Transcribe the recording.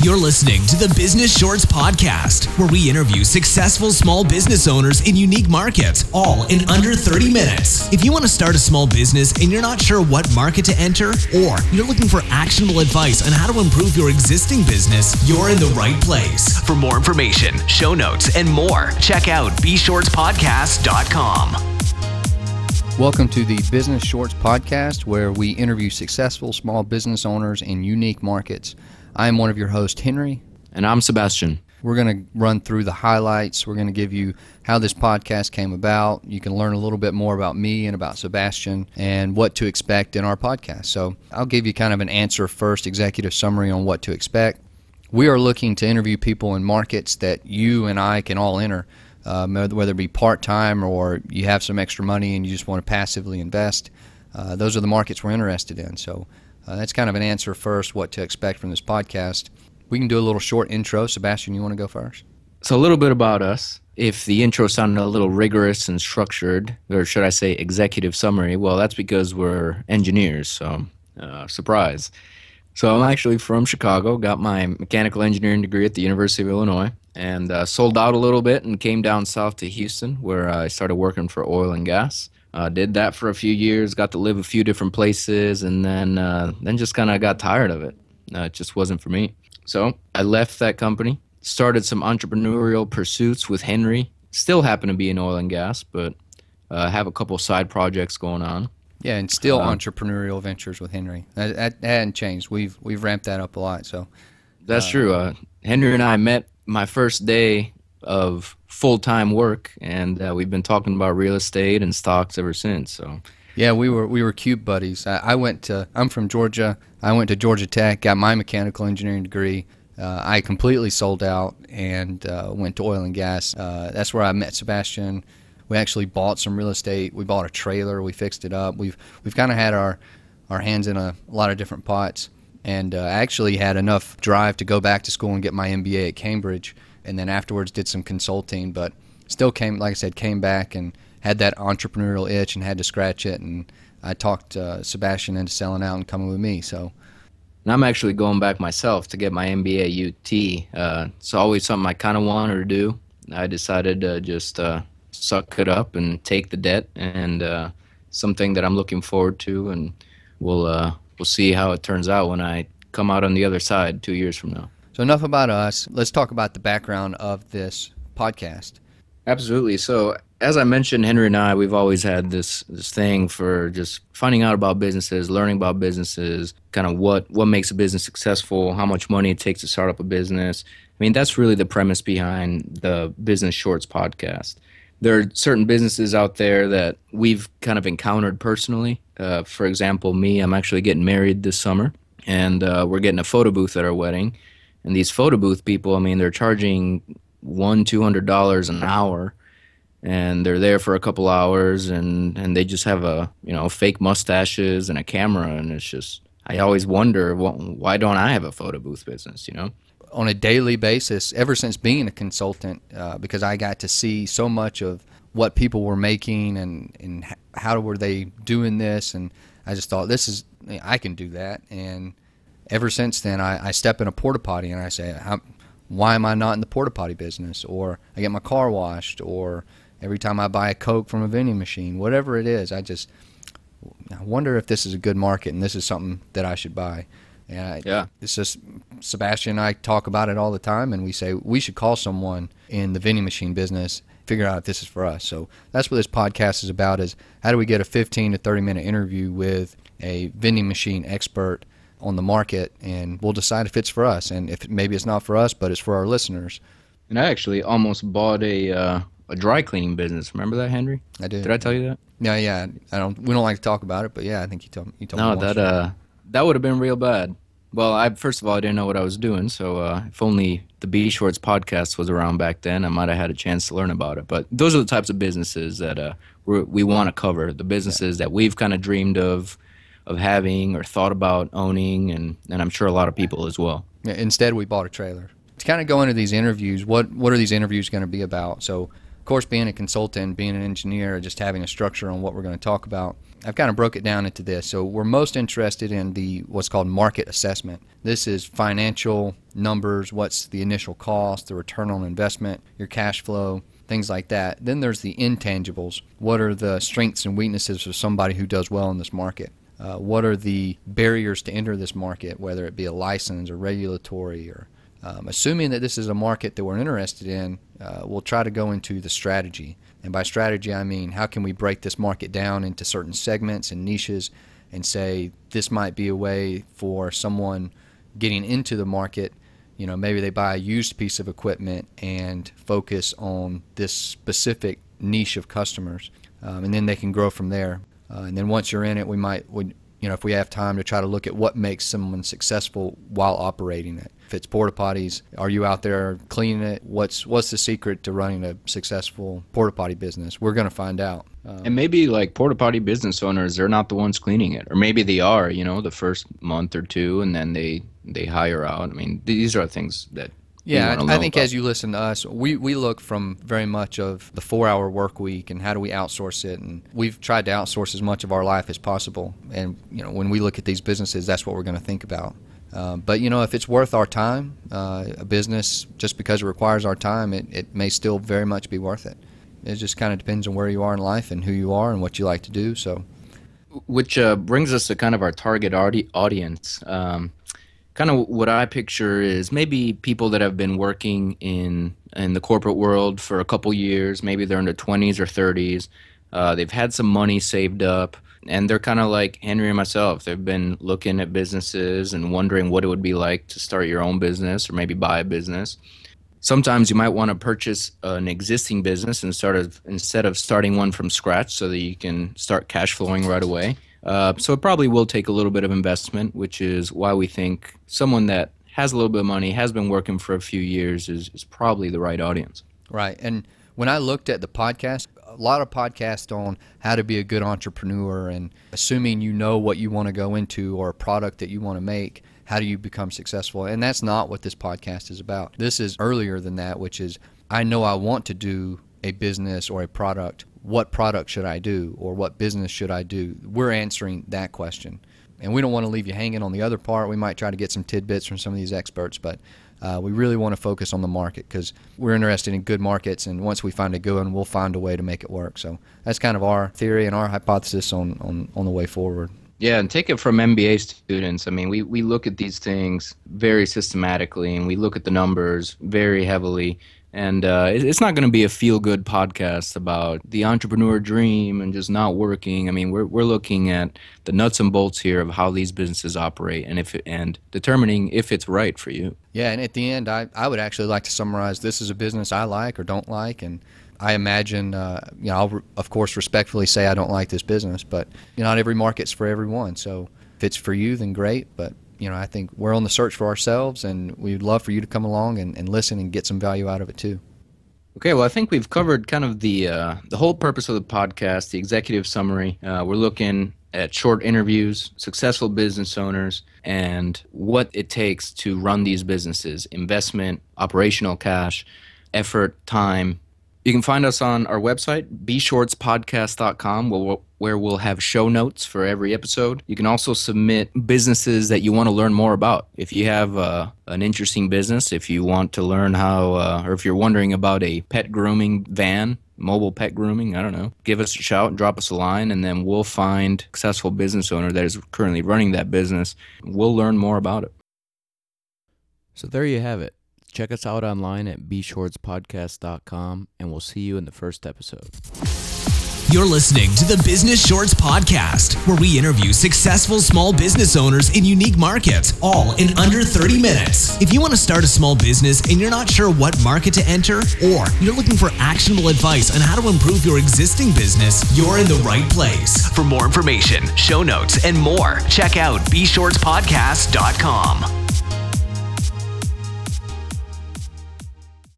You're listening to the Business Shorts Podcast, where we interview successful small business owners in unique markets, all in under 30 minutes. If you want to start a small business and you're not sure what market to enter, or you're looking for actionable advice on how to improve your existing business, you're in the right place. For more information, show notes, and more, check out bshortspodcast.com. Welcome to the Business Shorts Podcast, where we interview successful small business owners in unique markets. I am one of your hosts, Henry. And I'm Sebastian. We're going to run through the highlights. We're going to give you how this podcast came about. You can learn a little bit more about me and about Sebastian and what to expect in our podcast. So I'll give you kind of an answer first, executive summary on what to expect. We are looking to interview people in markets that you and I can all enter, um, whether it be part time or you have some extra money and you just want to passively invest. Uh, those are the markets we're interested in. So uh, that's kind of an answer first, what to expect from this podcast. We can do a little short intro. Sebastian, you want to go first? So, a little bit about us. If the intro sounded a little rigorous and structured, or should I say executive summary, well, that's because we're engineers. So, uh, surprise. So, I'm actually from Chicago, got my mechanical engineering degree at the University of Illinois, and uh, sold out a little bit and came down south to Houston, where I started working for oil and gas. Uh, did that for a few years, got to live a few different places, and then uh, then just kind of got tired of it. Uh, it just wasn't for me. So I left that company, started some entrepreneurial pursuits with Henry. Still happen to be in oil and gas, but uh, have a couple side projects going on. Yeah, and still uh, entrepreneurial ventures with Henry. That, that, hadn't changed. We've we've ramped that up a lot. So that's uh, true. Henry and I met my first day of full time work, and uh, we've been talking about real estate and stocks ever since. So. Yeah, we were we were cute buddies. I, I, went to I'm from Georgia. I went to Georgia Tech, got my mechanical engineering degree. Uh, I completely sold out and uh, went to oil and gas. Uh, that's where I met Sebastian. We actually bought some real estate. We bought a trailer. We fixed it up. We've we've kind of had our our hands in a, a, lot of different pots, and uh, actually had enough drive to go back to school and get my MBA at Cambridge and then afterwards did some consulting, but still came, like I said, came back and had that entrepreneurial itch and had to scratch it. And I talked uh, Sebastian into selling out and coming with me. So. And I'm actually going back myself to get my MBA UT. Uh, it's always something I kind of wanted to do. I decided to just uh, suck it up and take the debt, and uh, something that I'm looking forward to. And we'll uh, we'll see how it turns out when I come out on the other side two years from now. So, enough about us. Let's talk about the background of this podcast. Absolutely. So, as I mentioned, Henry and I, we've always had this this thing for just finding out about businesses, learning about businesses, kind of what what makes a business successful, how much money it takes to start up a business. I mean, that's really the premise behind the Business Shorts podcast. There are certain businesses out there that we've kind of encountered personally. Uh, for example, me, I'm actually getting married this summer, and uh, we're getting a photo booth at our wedding and these photo booth people, I mean, they're charging one, two hundred dollars an hour, and they're there for a couple hours, and and they just have a you know fake mustaches and a camera, and it's just I always wonder why don't I have a photo booth business, you know? On a daily basis, ever since being a consultant, uh, because I got to see so much of what people were making and and how were they doing this, and I just thought this is I can do that, and ever since then, I, I step in a porta potty and I say, why am I not in the porta potty business? Or I get my car washed, or every time I buy a Coke from a vending machine, whatever it is, I just I wonder if this is a good market and this is something that I should buy. And I, yeah, it's just Sebastian and I talk about it all the time, and we say we should call someone in the vending machine business, figure out if this is for us. So that's what this podcast is about: is how do we get a 15 to 30 minute interview with a vending machine expert on the market, and we'll decide if it's for us, and if maybe it's not for us, but it's for our listeners. And I actually almost bought a uh, a dry cleaning business. Remember that, Henry? I did. Did I tell you that? Yeah, yeah. I don't. We don't like to talk about it, but yeah, I think you told you told no, me. No, that uh, that would have been real bad. Well, I first of all I didn't know what I was doing, so uh, if only the B Shorts podcast was around back then, I might have had a chance to learn about it. But those are the types of businesses that uh, we want to cover. The businesses yeah. that we've kind of dreamed of of having or thought about owning, and, and I'm sure a lot of people as well. Yeah, instead, we bought a trailer. To kind of go into these interviews, what what are these interviews going to be about? So, of course, being a consultant, being an engineer, just having a structure on what we're going to talk about. I've kind of broke it down into this. So we're most interested in the what's called market assessment. This is financial, numbers, what's the initial cost, the return on investment, your cash flow, things like that. Then there's the intangibles. What are the strengths and weaknesses of somebody who does well in this market? Uh, what are the barriers to enter this market, whether it be a license or regulatory or um, assuming that this is a market that we're interested in, uh, we'll try to go into the strategy. And by strategy, I mean how can we break this market down into certain segments and niches and say this might be a way for someone getting into the market. You know, maybe they buy a used piece of equipment and focus on this specific niche of customers, um, and then they can grow from there. Uh, and then once you're in it, we might, we, you know, if we have time to try to look at what makes someone successful while operating it. If it's porta potties, are you out there cleaning it? What's what's the secret to running a successful porta potty business? We're going to find out. Um, and maybe like porta potty business owners, they're not the ones cleaning it, or maybe they are. You know, the first month or two, and then they they hire out. I mean, these are things that yeah, I, I think about. as you listen to us, we, we look from very much of the four hour work week and how do we outsource it. And we've tried to outsource as much of our life as possible. And, you know, when we look at these businesses, that's what we're going to think about. Uh, but, you know, if it's worth our time, uh, a business, just because it requires our time, it, it may still very much be worth it. It just kind of depends on where you are in life and who you are and what you like to do. So, which uh, brings us to kind of our target audi- audience. Um, kind of what I picture is maybe people that have been working in in the corporate world for a couple years. Maybe they're in their 20s or 30s. Uh, they've had some money saved up, and they're kind of like Henry and myself. They've been looking at businesses and wondering what it would be like to start your own business or maybe buy a business. Sometimes you might want to purchase an existing business and start of, instead of starting one from scratch so that you can start cash flowing right away. Uh, so it probably will take a little bit of investment, which is why we think someone that has a little bit of money, has been working for a few years, is, is probably the right audience. Right. And when I looked at the podcast, a lot of podcasts on how to be a good entrepreneur and assuming you know what you want to go into or a product that you want to make, how do you become successful? And that's not what this podcast is about. This is earlier than that, which is I know I want to do a business or a product what product should I do or what business should I do? We're answering that question. And we don't want to leave you hanging on the other part. We might try to get some tidbits from some of these experts, but uh, we really want to focus on the market because we're interested in good markets. And once we find a good one, we'll find a way to make it work. So that's kind of our theory and our hypothesis on, on, on the way forward. Yeah, and take it from MBA students. I mean, we, we look at these things very systematically and we look at the numbers very heavily and uh, it's not going to be a feel good podcast about the entrepreneur dream and just not working. I mean, we're, we're looking at the nuts and bolts here of how these businesses operate and if and determining if it's right for you. Yeah, and at the end, I, I would actually like to summarize this is a business I like or don't like. And I imagine, uh, you know, I'll, of course, respectfully say I don't like this business, but you know, not every market's for everyone. So if it's for you, then great. But you know, I think we're on the search for ourselves, and we'd love for you to come along and, and listen and get some value out of it too. Okay, well, I think we've covered kind of the uh, the whole purpose of the podcast, the executive summary. Uh, we're looking at short interviews, successful business owners, and what it takes to run these businesses: investment, operational cash, effort, time, you can find us on our website, bshortspodcast.com, where, where we'll have show notes for every episode. You can also submit businesses that you want to learn more about. If you have uh, an interesting business, if you want to learn how, uh, or if you're wondering about a pet grooming van, mobile pet grooming, I don't know, give us a shout, drop us a line, and then we'll find successful business owner that is currently running that business. We'll learn more about it. So there you have it. Check us out online at bshortspodcast.com, and we'll see you in the first episode. You're listening to the Business Shorts Podcast, where we interview successful small business owners in unique markets, all in under 30 minutes. If you want to start a small business and you're not sure what market to enter, or you're looking for actionable advice on how to improve your existing business, you're in the right place. For more information, show notes, and more, check out bshortspodcast.com.